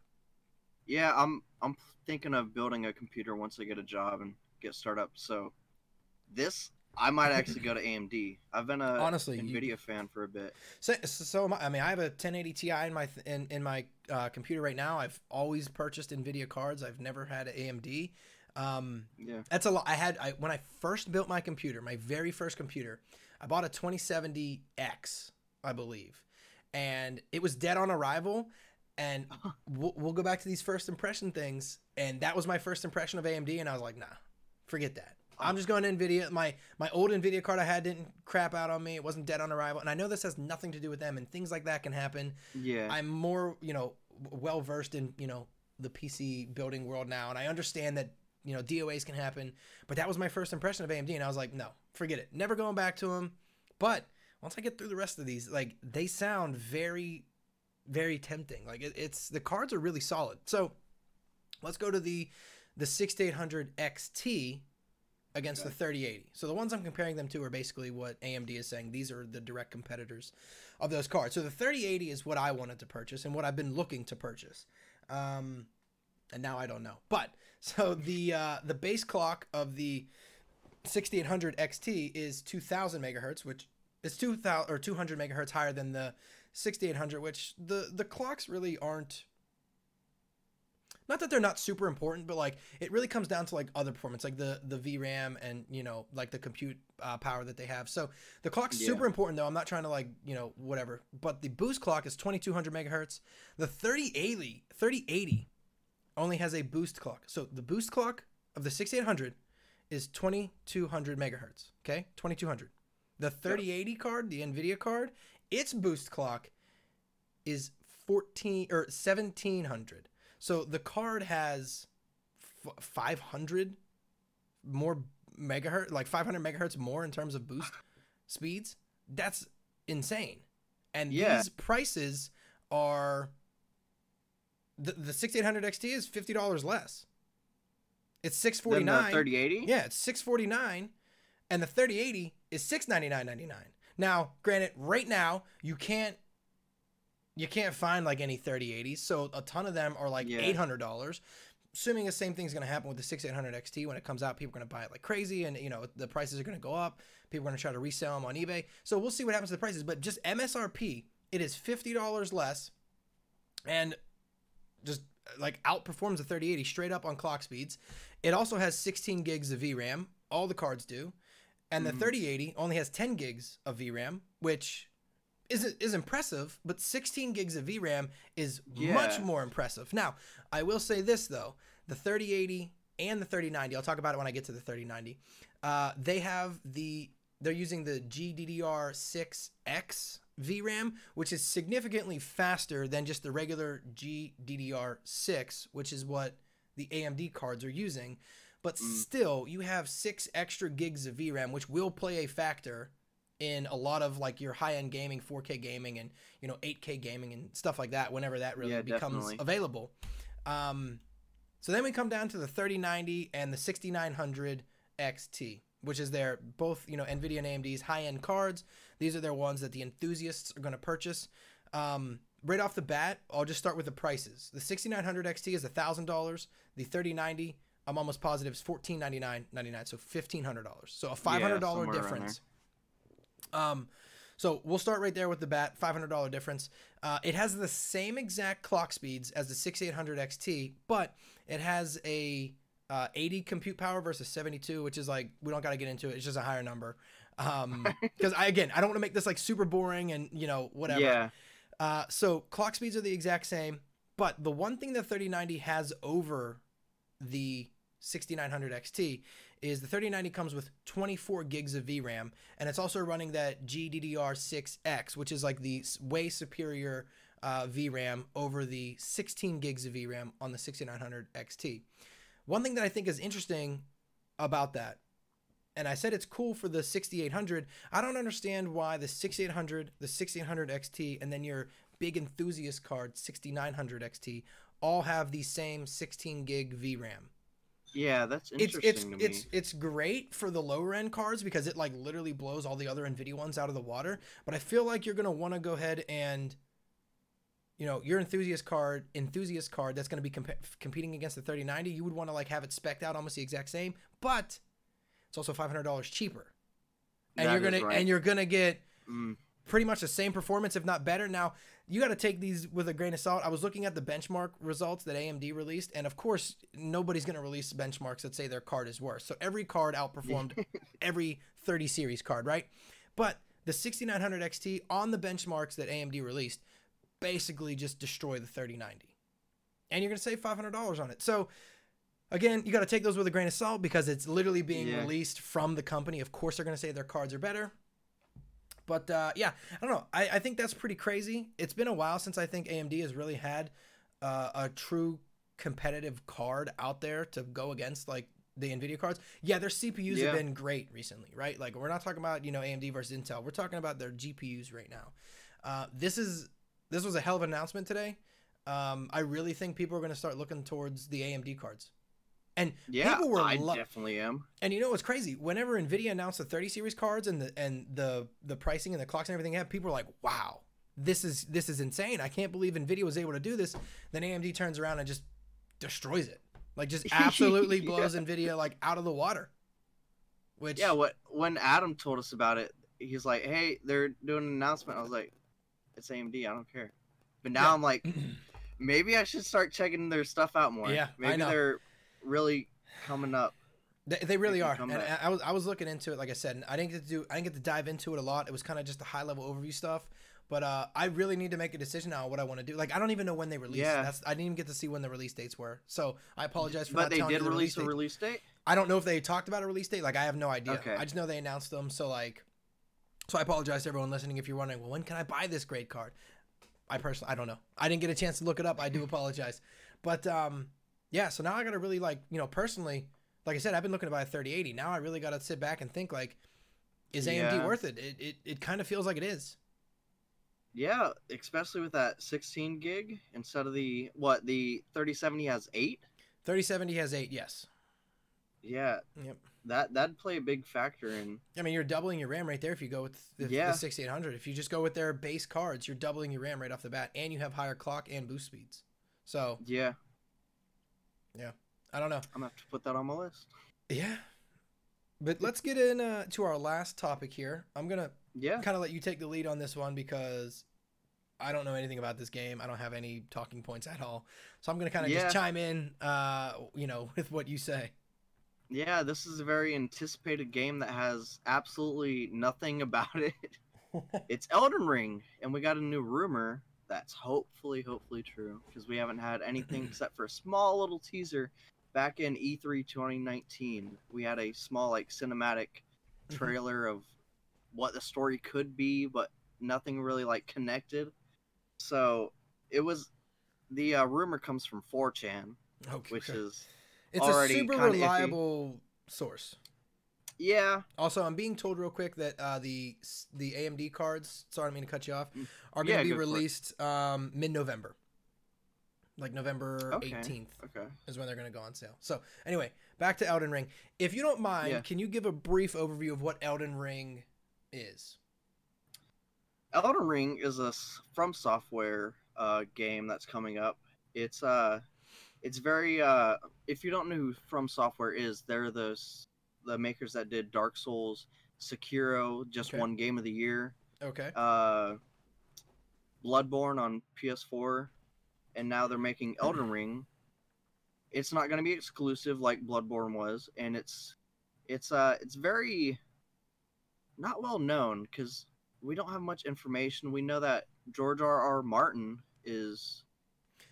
Speaker 2: Yeah, I'm I'm thinking of building a computer once I get a job and get started up. So this I might actually go to AMD. I've been a
Speaker 1: Honestly, you-
Speaker 2: Nvidia fan for a bit.
Speaker 1: So, so am I, I mean, I have a 1080 Ti in my th- in, in my uh, computer right now. I've always purchased Nvidia cards. I've never had an AMD. Um,
Speaker 2: Yeah.
Speaker 1: That's a lot. I had I, when I first built my computer, my very first computer, I bought a 2070X, I believe, and it was dead on arrival. And we'll, we'll go back to these first impression things, and that was my first impression of AMD, and I was like, nah, forget that. I'm just going to Nvidia. My my old Nvidia card I had didn't crap out on me. It wasn't dead on arrival, and I know this has nothing to do with them, and things like that can happen.
Speaker 2: Yeah.
Speaker 1: I'm more, you know, well versed in, you know, the PC building world now, and I understand that, you know, DOAs can happen. But that was my first impression of AMD, and I was like, no, forget it, never going back to them. But once I get through the rest of these, like they sound very, very tempting. Like it, it's the cards are really solid. So let's go to the the 6800 XT against the 3080. So the ones I'm comparing them to are basically what AMD is saying. These are the direct competitors of those cards. So the 3080 is what I wanted to purchase and what I've been looking to purchase. Um, and now I don't know. But so the uh, the base clock of the 6800 XT is 2000 megahertz, which is 2000 or 200 megahertz higher than the 6800, which the the clocks really aren't not that they're not super important, but like it really comes down to like other performance, like the the VRAM and you know like the compute uh, power that they have. So the clock's
Speaker 2: Yeah.
Speaker 1: super important though. I'm not trying to like you know whatever, but the boost clock is 2200 megahertz. The 3080 3080 only has a boost clock. So the boost clock of the 6800 is 2200 megahertz. Okay, 2200. The 3080 card, the Nvidia card, its boost clock is 14 or 1700. So the card has f- 500 more megahertz, like 500 megahertz more in terms of boost speeds. That's insane. And
Speaker 2: Yeah.
Speaker 1: these prices are the the 6800 XT is $50 less. It's
Speaker 2: Then
Speaker 1: 649.
Speaker 2: the 3080.
Speaker 1: Yeah, it's 649 and the 3080 is 699.99. Now, granted, right now you can't you can't find like any 3080s, so a ton of them are like
Speaker 2: Yeah.
Speaker 1: $800. Assuming the same thing's going to happen with the 6800 XT when it comes out, people are going to buy it like crazy and you know, the prices are going to go up. People are going to try to resell them on eBay. So we'll see what happens to the prices, but just MSRP, it is $50 less and just like outperforms the 3080 straight up on clock speeds. It also has 16 gigs of VRAM. All the cards do. And the
Speaker 2: Mhm.
Speaker 1: 3080 only has 10 gigs of VRAM, which is is impressive, but 16 gigs of VRAM is much more impressive. Now, I will say this though, the 3080 and the 3090, I'll talk about it when I get to the 3090. Uh, they have the they're using the GDDR6X VRAM, which is significantly faster than just the regular GDDR6, which is what the AMD cards are using. But
Speaker 2: Mm.
Speaker 1: still, you have six extra gigs of VRAM, which will play a factor in a lot of like your high-end gaming, 4K gaming, and you know 8K gaming and stuff like that. Whenever that really
Speaker 2: Yeah,
Speaker 1: becomes
Speaker 2: definitely.
Speaker 1: available. Um, so then we come down to the 3090 and the 6900 XT, which is their both you know Nvidia and AMD's high-end cards. These are their ones that the enthusiasts are going to purchase. Um, right off the bat, I'll just start with the prices. The 6900 XT is $1,000. The 3090, I'm almost positive, is $1499.99, so $1,500. So a $500
Speaker 2: somewhere around
Speaker 1: difference. Um, so we'll start right there with the bat, $500 difference. Uh, it has the same exact clock speeds as the 6800 XT, but it has a uh, 80 compute power versus 72, which is like we don't got to get into it. It's just a higher number. Um, because I again I don't want to make this like super boring and you know whatever.
Speaker 2: Yeah.
Speaker 1: Uh, so clock speeds are the exact same, but the one thing that 3090 has over the 6900 XT is the 3090 comes with 24 gigs of VRAM, and it's also running that GDDR6X, which is like the way superior uh, VRAM over the 16 gigs of VRAM on the 6900 XT. One thing that I think is interesting about that, and I said it's cool for the 6800. I don't understand why the 6800, the 6800 XT, and then your big enthusiast card 6900 XT all have the same 16 gig VRAM.
Speaker 2: Yeah, that's
Speaker 1: It's
Speaker 2: interesting
Speaker 1: it's
Speaker 2: to me.
Speaker 1: it's it's great for the lower end cards because it like literally blows all the other Nvidia ones out of the water. But I feel like you're gonna want to go ahead and you know your enthusiast card enthusiast card that's going to be comp- competing against the 3090 you would want to like have it specked out almost the exact same but it's also $500 cheaper and
Speaker 2: That
Speaker 1: you're gonna
Speaker 2: right.
Speaker 1: and you're gonna get
Speaker 2: Mm,
Speaker 1: pretty much the same performance, if not better. Now, you got to take these with a grain of salt. I was looking at the benchmark results that AMD released, and of course, nobody's going to release benchmarks that say their card is worse. So every card outperformed every 30 series card, right? But the 6900 XT on the benchmarks that AMD released basically just destroy the 3090. And you're going to save $500 on it. So again, you got to take those with a grain of salt because it's literally being
Speaker 2: Yeah.
Speaker 1: released from the company. Of course, they're going to say their cards are better. But uh, yeah, I don't know. I, I think that's pretty crazy. It's been a while since I think AMD has really had uh, a true competitive card out there to go against like the Nvidia cards. Yeah, their CPUs
Speaker 2: Yeah.
Speaker 1: have been great recently, right? Like we're not talking about you know AMD versus Intel. We're talking about their GPUs right now. Uh, this is this was a hell of an announcement today. Um, I really think people are going to start looking towards the AMD cards. And
Speaker 2: yeah,
Speaker 1: people were
Speaker 2: I
Speaker 1: lo-
Speaker 2: definitely am.
Speaker 1: and you know what's crazy? Whenever Nvidia announced the 30 series cards and the and the the pricing and the clocks and everything, have people were like, "Wow, this is this is insane! I can't believe Nvidia was able to do this." Then AMD turns around and just destroys it, like just absolutely
Speaker 2: Yeah.
Speaker 1: blows Nvidia like out of the water. Which
Speaker 2: Yeah, what when Adam told us about it, he's like, "Hey, they're doing an announcement." I was like, "It's AMD. I don't care." But now
Speaker 1: Yeah.
Speaker 2: I'm like, maybe I should start checking their stuff out more.
Speaker 1: Yeah,
Speaker 2: maybe they're really coming up.
Speaker 1: They, they really are, and I. I was I was looking into it. Like I said, and I didn't get to do I didn't get to dive into it a lot. It was kind of just a high level overview stuff. But uh, I really need to make a decision now on what I want to do. Like I don't even know when they released.
Speaker 2: Yeah.
Speaker 1: That's I didn't even get to see when the release dates were. So I apologize for
Speaker 2: that.
Speaker 1: But
Speaker 2: they did
Speaker 1: the
Speaker 2: release a release date.
Speaker 1: I don't know if they talked about a release date. Like I have no idea.
Speaker 2: Okay.
Speaker 1: I just know they announced them. So like, so I apologize to everyone listening if you're wondering, well, when can I buy this great card? I personally, I don't know. I didn't get a chance to look it up. I do apologize. But um, yeah. So now I got to really like, you know, personally, like I said, I've been looking to buy a 3080. Now I really got to sit back and think like, is AMD
Speaker 2: Yeah.
Speaker 1: worth it? It it, it kind of feels like it is.
Speaker 2: Yeah, especially with that 16 gig instead of the what the 3070 has eight.
Speaker 1: 3070 has eight. Yes.
Speaker 2: Yeah,
Speaker 1: Yep.
Speaker 2: that that'd play a big factor in.
Speaker 1: I mean, you're doubling your RAM right there if you go with the,
Speaker 2: Yeah.
Speaker 1: the 6800. If you just go with their base cards, you're doubling your RAM right off the bat, and you have higher clock and boost speeds. So
Speaker 2: Yeah,
Speaker 1: I don't know.
Speaker 2: I'm gonna have to put that on my list.
Speaker 1: Yeah, but let's get in uh, to our last topic here. I'm gonna
Speaker 2: Yeah,
Speaker 1: kind of let you take the lead on this one because I don't know anything about this game. I don't have any talking points at all. So I'm gonna kind of
Speaker 2: Yeah.
Speaker 1: just chime in, uh, you know, with what you say.
Speaker 2: yeah. This is a very anticipated game that has absolutely nothing about it. it's Elden Ring, and we got a new rumor that's hopefully, hopefully true because we haven't had anything except for a small little teaser back in E E3 2019. We had a small like cinematic
Speaker 1: Mhm.
Speaker 2: trailer of what the story could be, but nothing really like connected. So it was the uh, rumor comes from 4chan,
Speaker 1: okay.
Speaker 2: which is
Speaker 1: it's
Speaker 2: already
Speaker 1: a super
Speaker 2: kinda iffy.
Speaker 1: reliable source.
Speaker 2: Yeah,
Speaker 1: Also, I'm being told real quick that uh, the the AMD cards. Sorry, I didn't mean to cut you off.
Speaker 2: Mm.
Speaker 1: Are going to
Speaker 2: Yeah,
Speaker 1: be
Speaker 2: go for it.
Speaker 1: released um, mid-November, like November
Speaker 2: Okay.
Speaker 1: 18th
Speaker 2: okay.
Speaker 1: is when they're going to go on sale. So anyway, back to Elden Ring. If you don't mind,
Speaker 2: Yeah.
Speaker 1: can you give a brief overview of what Elden Ring is?
Speaker 2: Elden Ring is a From Software uh, game that's coming up. It's uh, it's very uh, if you don't know who From Software is, they're the s- the makers that did Dark Souls, Sekiro, just
Speaker 1: Okay.
Speaker 2: won game of the year,
Speaker 1: Okay.
Speaker 2: uh, Bloodborne on PS4, and now they're making Elden Ring. It's not going to be exclusive like Bloodborne was, and it's it's uh it's very not well known because we don't have much information. We know that George R. R. Martin is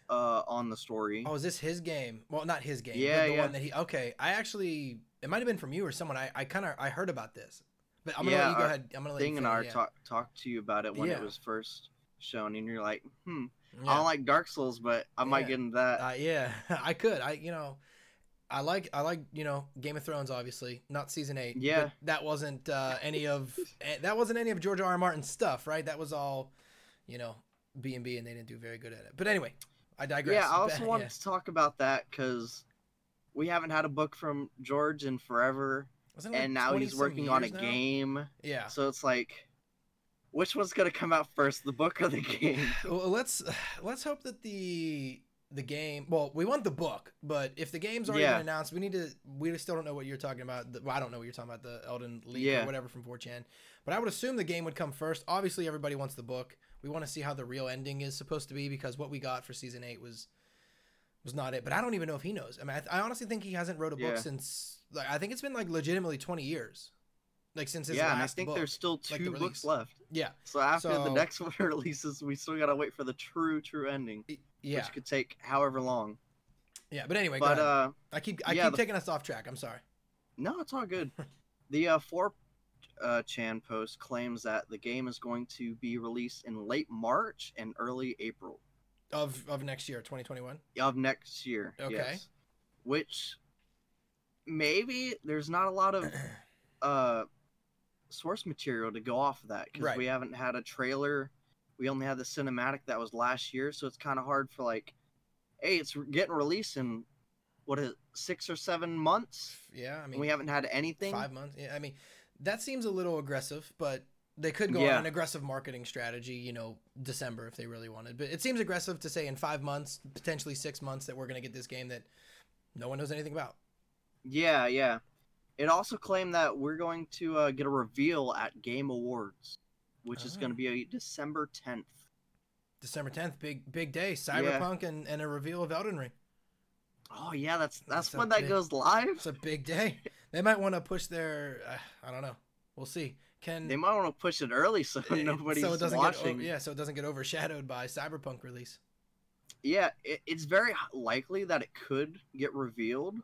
Speaker 2: uh on the story.
Speaker 1: Oh, is this his game? Well, not his game.
Speaker 2: Yeah,
Speaker 1: but the
Speaker 2: yeah.
Speaker 1: one that he. Okay, I actually, it might have been from you or someone. I, I kind of, I heard about this, but I'm gonna
Speaker 2: Yeah,
Speaker 1: let you go ahead. I'm gonna let
Speaker 2: Thing
Speaker 1: you
Speaker 2: and I
Speaker 1: yeah.
Speaker 2: talk talked to you about it when
Speaker 1: Yeah.
Speaker 2: it was first shown, and you're like, hmm, I don't like Dark Souls, but I might get into that.
Speaker 1: Uh, yeah, I could. I, you know, I like, I like, you know, Game of Thrones. Obviously, not season eight. but
Speaker 2: Yeah.
Speaker 1: that wasn't uh, any of eh, that wasn't any of George R. R. Martin's stuff, right? That was all, you know, B and B, and they didn't do very good at it. But anyway, I digress.
Speaker 2: Yeah, I also wanted to talk about that because we haven't had a book from George in forever,
Speaker 1: Wasn't it like
Speaker 2: and now he's working on a
Speaker 1: now?
Speaker 2: game.
Speaker 1: Yeah.
Speaker 2: So it's like, which one's gonna come out first, the book or the game?
Speaker 1: Well, let's let's hope that the the game. Well, we want the book, but if the game's already
Speaker 2: Yeah.
Speaker 1: been announced, we need to. We still don't know what you're talking about. The, well, I don't know what you're talking about. The Elden League
Speaker 2: Yeah.
Speaker 1: or whatever from 4chan. But I would assume the game would come first. Obviously, everybody wants the book. We want to see how the real ending is supposed to be because what we got for season eight was was not it. But I don't even know if he knows. I mean, I, I honestly think he hasn't wrote a book
Speaker 2: Yeah.
Speaker 1: since. Like, I think it's been like legitimately 20 years. Like since his
Speaker 2: yeah, and I think
Speaker 1: book.
Speaker 2: there's still
Speaker 1: like the
Speaker 2: two books left.
Speaker 1: yeah,
Speaker 2: So after the next one releases, we still gotta wait for the true, true ending,
Speaker 1: yeah,
Speaker 2: which could take however long.
Speaker 1: yeah. But anyway,
Speaker 2: But uh,
Speaker 1: I keep I
Speaker 2: yeah,
Speaker 1: keep
Speaker 2: the-
Speaker 1: taking us off track. I'm sorry.
Speaker 2: no, it's all good. the uh, four uh, Chan post claims that the game is going to be released in late March and early April
Speaker 1: Of of next year, 2021.
Speaker 2: of next year.
Speaker 1: Okay.
Speaker 2: Yes. Which maybe there's not a lot of uh source material to go off of that because
Speaker 1: Right.
Speaker 2: we haven't had a trailer. We only had the cinematic that was last year, so it's kind of hard for like, hey, it's getting released in what is it, six or seven months.
Speaker 1: Yeah, I mean,
Speaker 2: we haven't had anything.
Speaker 1: five months. Yeah, I mean, that seems a little aggressive, but they could go
Speaker 2: Yeah.
Speaker 1: on an aggressive marketing strategy. You know, December if they really wanted. But it seems aggressive to say in five months, potentially six months, that we're gonna get this game that no one knows anything about.
Speaker 2: Yeah, yeah. It also claimed that we're going to uh, get a reveal at Game Awards, which is going to be uh, December 10th.
Speaker 1: December 10th, big big day, Cyberpunk and, and a reveal of Elden Ring.
Speaker 2: Oh yeah, that's that's
Speaker 1: That's
Speaker 2: when that
Speaker 1: big-
Speaker 2: goes live.
Speaker 1: It's a big day. They might want to push their. Uh, I don't know. We'll see. Can
Speaker 2: They might want to push it early so
Speaker 1: eh,
Speaker 2: nobody's
Speaker 1: so it doesn't
Speaker 2: watching.
Speaker 1: get yeah, so it doesn't get overshadowed by Cyberpunk release.
Speaker 2: Yeah, it, it's very likely that it could get revealed,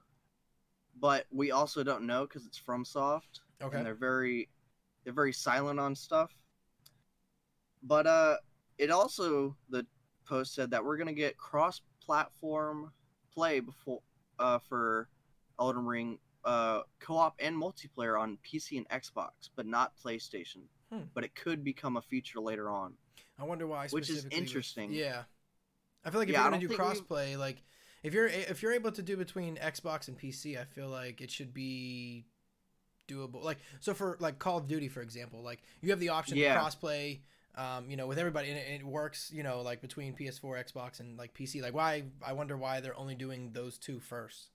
Speaker 2: but we also don't know because it's FromSoft
Speaker 1: Okay.
Speaker 2: and they're very they're very silent on stuff. But uh, it also the post said that we're gonna get cross-platform play before uh for Elden Ring uh co-op and multiplayer on PC and Xbox, but not PlayStation.
Speaker 1: Hmm.
Speaker 2: But it could become a feature later on.
Speaker 1: I wonder why.
Speaker 2: Which is interesting.
Speaker 1: Yeah, I feel like if
Speaker 2: Yeah,
Speaker 1: you're gonna
Speaker 2: don't
Speaker 1: do
Speaker 2: we-
Speaker 1: crossplay, like if you're if you're able to do between Xbox and PC, I feel like it should be doable. Like so for like Call of Duty, for example, like you have the option
Speaker 2: Yeah.
Speaker 1: to crossplay. Um, you know, with everybody, and it, it works. You know, like between PS4, Xbox, and like PC. Like, why? I wonder why they're only doing those two first.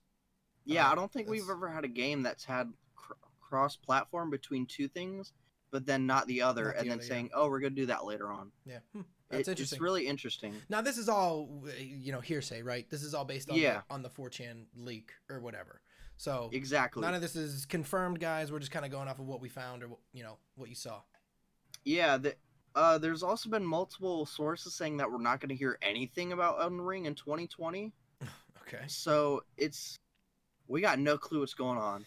Speaker 2: Yeah,
Speaker 1: Uh,
Speaker 2: I don't think we've ever had a game that's had cr- cross-platform between two things, but then not the other,
Speaker 1: Not the
Speaker 2: and then
Speaker 1: other, yeah.
Speaker 2: saying, "Oh, we're gonna do that later on."
Speaker 1: Yeah, hmm. that's
Speaker 2: It-
Speaker 1: interesting.
Speaker 2: It's really interesting.
Speaker 1: Now this is all you know hearsay, right? This is all based on
Speaker 2: Yeah.
Speaker 1: the, on the 4chan leak or whatever. So
Speaker 2: Exactly.
Speaker 1: None of this is confirmed, guys. We're just kind of going off of what we found or you know what you saw.
Speaker 2: Yeah. The, uh, there's also been multiple sources saying that we're not gonna hear anything about Elden Ring in 2020.
Speaker 1: Okay.
Speaker 2: So it's we got no clue what's going on.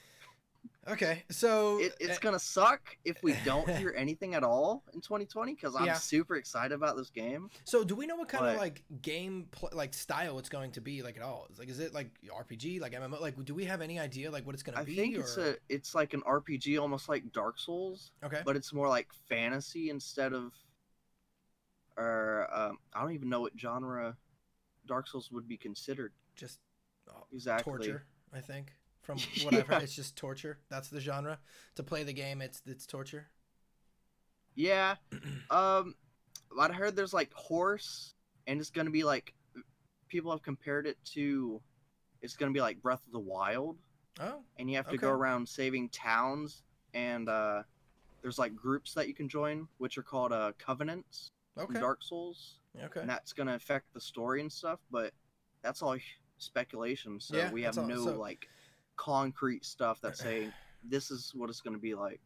Speaker 1: Okay. So
Speaker 2: It, it's
Speaker 1: uh,
Speaker 2: gonna suck if we don't hear anything at all in 2020 because I'm
Speaker 1: Yeah.
Speaker 2: super excited about this game.
Speaker 1: so do we know what kind of like game pl- like style it's going to be like at all? Like is it like RPG like MMO? Like do we have any idea like what it's going to
Speaker 2: I
Speaker 1: be?
Speaker 2: think it's a it's like an RPG, almost like Dark Souls.
Speaker 1: okay.
Speaker 2: but it's more like fantasy instead of or um, I don't even know what genre Dark Souls would be considered
Speaker 1: just oh,
Speaker 2: exactly.
Speaker 1: torture. I think from what I've heard, it's just torture. That's the genre. To play the game, it's it's torture.
Speaker 2: Yeah. Um I heard there's like horse, and it's gonna be like people have compared it to. It's gonna be like Breath of the Wild,
Speaker 1: Oh,
Speaker 2: and you have to go around saving towns, and uh, there's like groups that you can join, which are called uh, covenants
Speaker 1: okay.
Speaker 2: Dark Souls,
Speaker 1: Okay.
Speaker 2: and that's gonna affect the story and stuff. But that's all speculation, so
Speaker 1: Yeah,
Speaker 2: we have no
Speaker 1: so-
Speaker 2: like concrete stuff that's saying this is what it's gonna be like.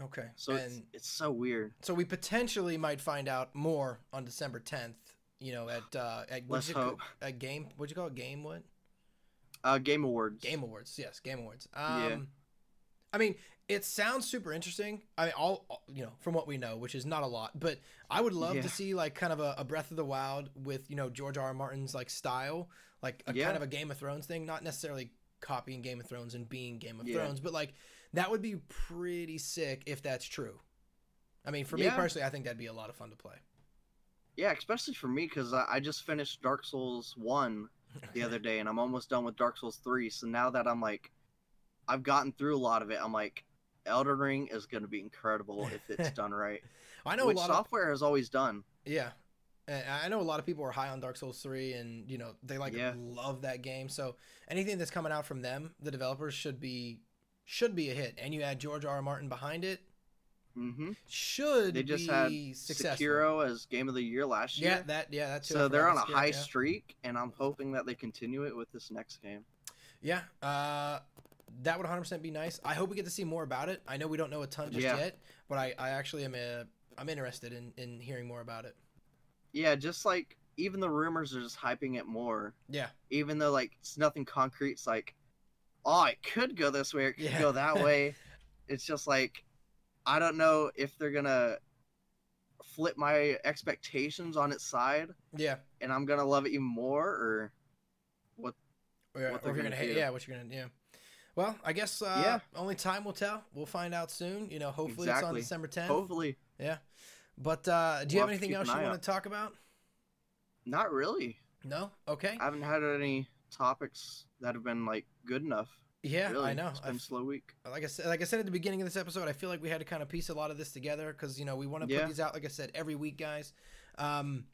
Speaker 1: Okay.
Speaker 2: So it's,
Speaker 1: and
Speaker 2: it's so weird.
Speaker 1: so we potentially might find out more on December 10th. You know, at uh, at
Speaker 2: Let's hope.
Speaker 1: at game. What'd you call it? Game what?
Speaker 2: Uh, Game Awards.
Speaker 1: Game Awards. Yes, Game Awards. Um,
Speaker 2: Yeah.
Speaker 1: I mean, it sounds super interesting. I mean, all you know from what we know, which is not a lot, but I would love
Speaker 2: Yeah.
Speaker 1: to see like kind of a, a Breath of the Wild with you know George R. R. Martin's like style, like a
Speaker 2: Yeah.
Speaker 1: kind of a Game of Thrones thing, not necessarily copying Game of Thrones and being Game of
Speaker 2: Yeah.
Speaker 1: Thrones, but like that would be pretty sick if that's true. I mean, for me personally, I think that'd be a lot of fun to play.
Speaker 2: Yeah, especially for me because I, I just finished Dark Souls one the other day, and I'm almost done with Dark Souls three. So now that I'm like, I've gotten through a lot of it. I'm like, Elden Ring is gonna be incredible if it's done right.
Speaker 1: I know
Speaker 2: which
Speaker 1: a lot of
Speaker 2: software has always done.
Speaker 1: Yeah. And I know a lot of people are high on Dark Souls 3 and you know they like
Speaker 2: Yeah.
Speaker 1: love that game. So anything that's coming out from them, the developers should be should be a hit. And you add George R. R. Martin behind it,
Speaker 2: Mm-hmm.
Speaker 1: should
Speaker 2: They just had
Speaker 1: successful.
Speaker 2: Sekiro as Game of the Year last year.
Speaker 1: Yeah, that yeah, that's
Speaker 2: so they're on a high streak, and I'm hoping that they continue it with this next game.
Speaker 1: Yeah. Uh that would 100% be nice. I hope we get to see more about it. I know we don't know a ton just
Speaker 2: Yeah.
Speaker 1: yet, but I, I actually am uh, I'm interested in, in hearing more about it.
Speaker 2: Yeah, just like even the rumors are just hyping it more.
Speaker 1: Yeah.
Speaker 2: even though like it's nothing concrete. It's like, oh, it could go this way, it could
Speaker 1: Yeah.
Speaker 2: go that way. It's just like, I don't know if they're gonna flip my expectations on its side,
Speaker 1: Yeah.
Speaker 2: and I'm gonna love it even more, or
Speaker 1: Or,
Speaker 2: What they're
Speaker 1: if you're
Speaker 2: gonna
Speaker 1: gonna hate, yeah, what you're gonna yeah. Well, I guess uh,
Speaker 2: Yeah.
Speaker 1: only time will tell. We'll find out soon. You know, hopefully it's on December 10th.
Speaker 2: hopefully
Speaker 1: Yeah. But uh, do you
Speaker 2: We'll
Speaker 1: have
Speaker 2: have
Speaker 1: anything else you want
Speaker 2: out.
Speaker 1: to talk about?
Speaker 2: not really.
Speaker 1: No. Okay.
Speaker 2: I haven't had any topics that have been like good enough.
Speaker 1: Yeah,
Speaker 2: really.
Speaker 1: I know.
Speaker 2: It's been
Speaker 1: I've-
Speaker 2: slow week.
Speaker 1: like I said, like I said at the beginning of this episode, I feel like we had to kind of piece a lot of this together because you know we want to put
Speaker 2: Yeah.
Speaker 1: these out, like I said, every week, guys. Um,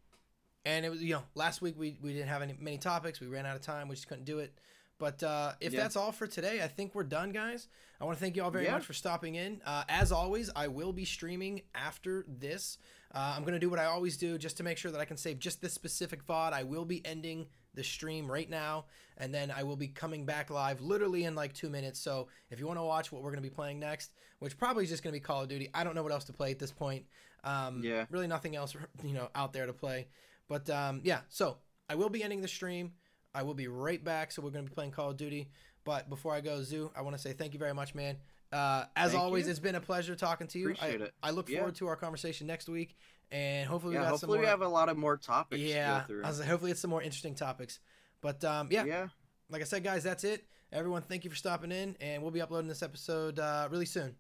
Speaker 1: and it was you know last week we we didn't have any many topics. We ran out of time. We just couldn't do it. But uh, if
Speaker 2: Yeah.
Speaker 1: that's all for today, I think we're done, guys. I want to thank you all very
Speaker 2: Yeah.
Speaker 1: much for stopping in. Uh, as always, I will be streaming after this. Uh, I'm gonna do what I always do just to make sure that I can save just this specific VOD. I will be ending the stream right now, and then I will be coming back live literally in like two minutes. So if you want to watch what we're gonna be playing next, which probably is just gonna be Call of Duty, I don't know what else to play at this point. Um,
Speaker 2: Yeah.
Speaker 1: really nothing else you know out there to play. But um, yeah, so I will be ending the stream. I will be right back. So we're gonna be playing Call of Duty. But before I go, Zoo, I want to say thank you very much, man. Uh, as
Speaker 2: Thank
Speaker 1: always,
Speaker 2: you.
Speaker 1: it's been a pleasure talking to you.
Speaker 2: Appreciate
Speaker 1: I,
Speaker 2: it.
Speaker 1: I look
Speaker 2: Yeah.
Speaker 1: forward to our conversation next week, and hopefully
Speaker 2: Yeah,
Speaker 1: we got some
Speaker 2: hopefully
Speaker 1: more.
Speaker 2: we have a lot of more topics
Speaker 1: yeah,
Speaker 2: to go through.
Speaker 1: I was like, hopefully it's some more interesting topics. But um, yeah,
Speaker 2: yeah.
Speaker 1: like I said, guys, that's it. Everyone, thank you for stopping in, and we'll be uploading this episode uh, really soon.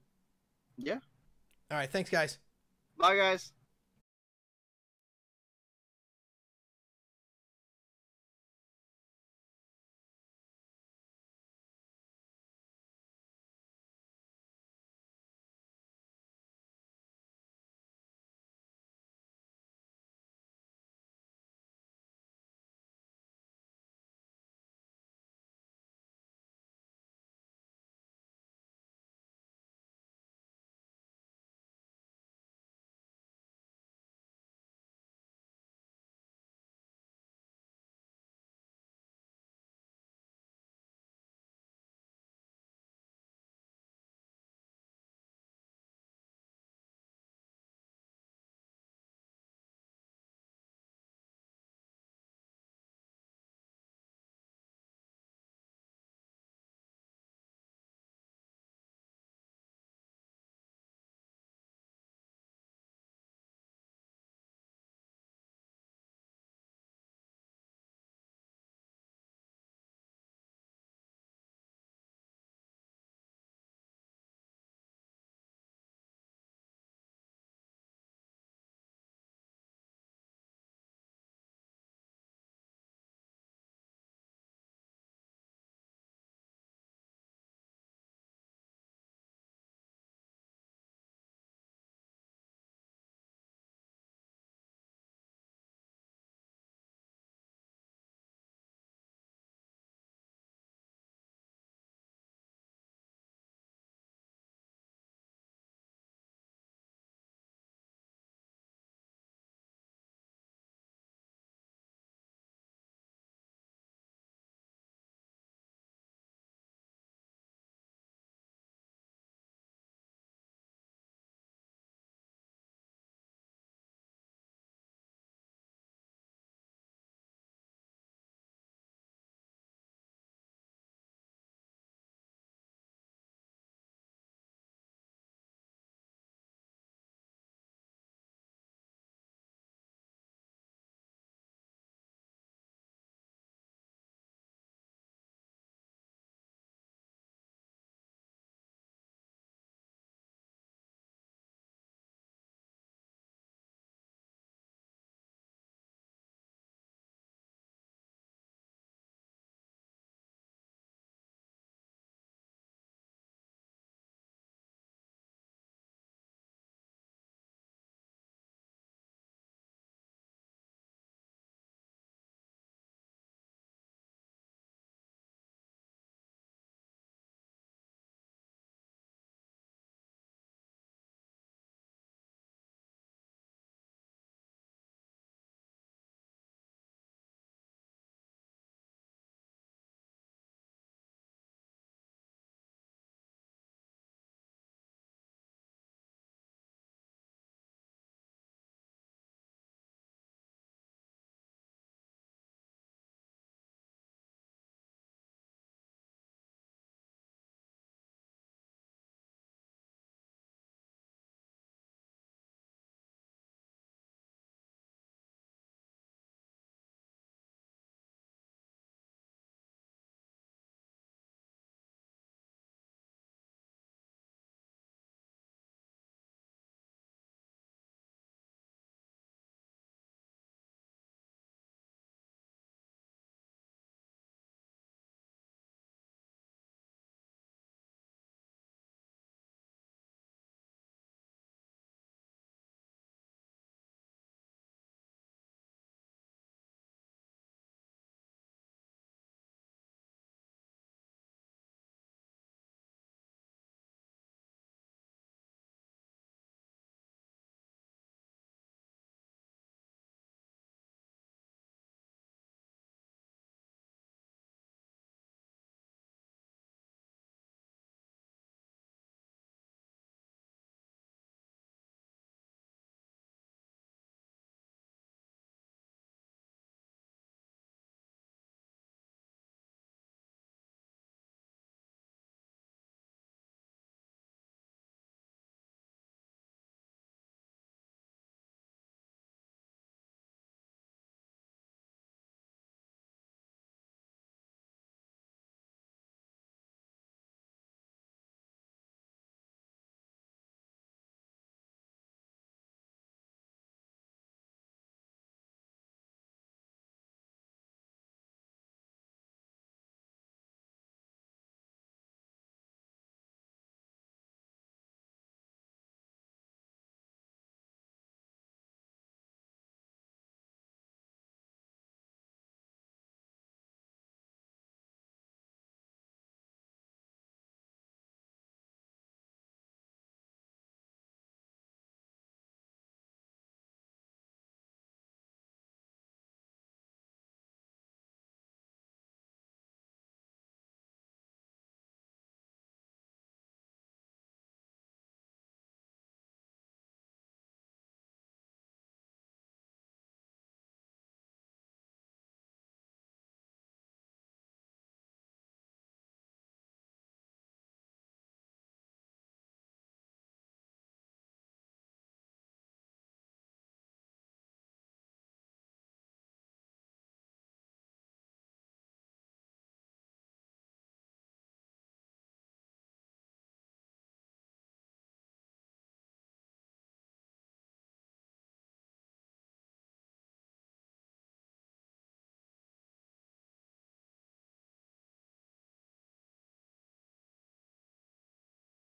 Speaker 2: Yeah.
Speaker 1: All right, thanks, guys.
Speaker 2: Bye, guys.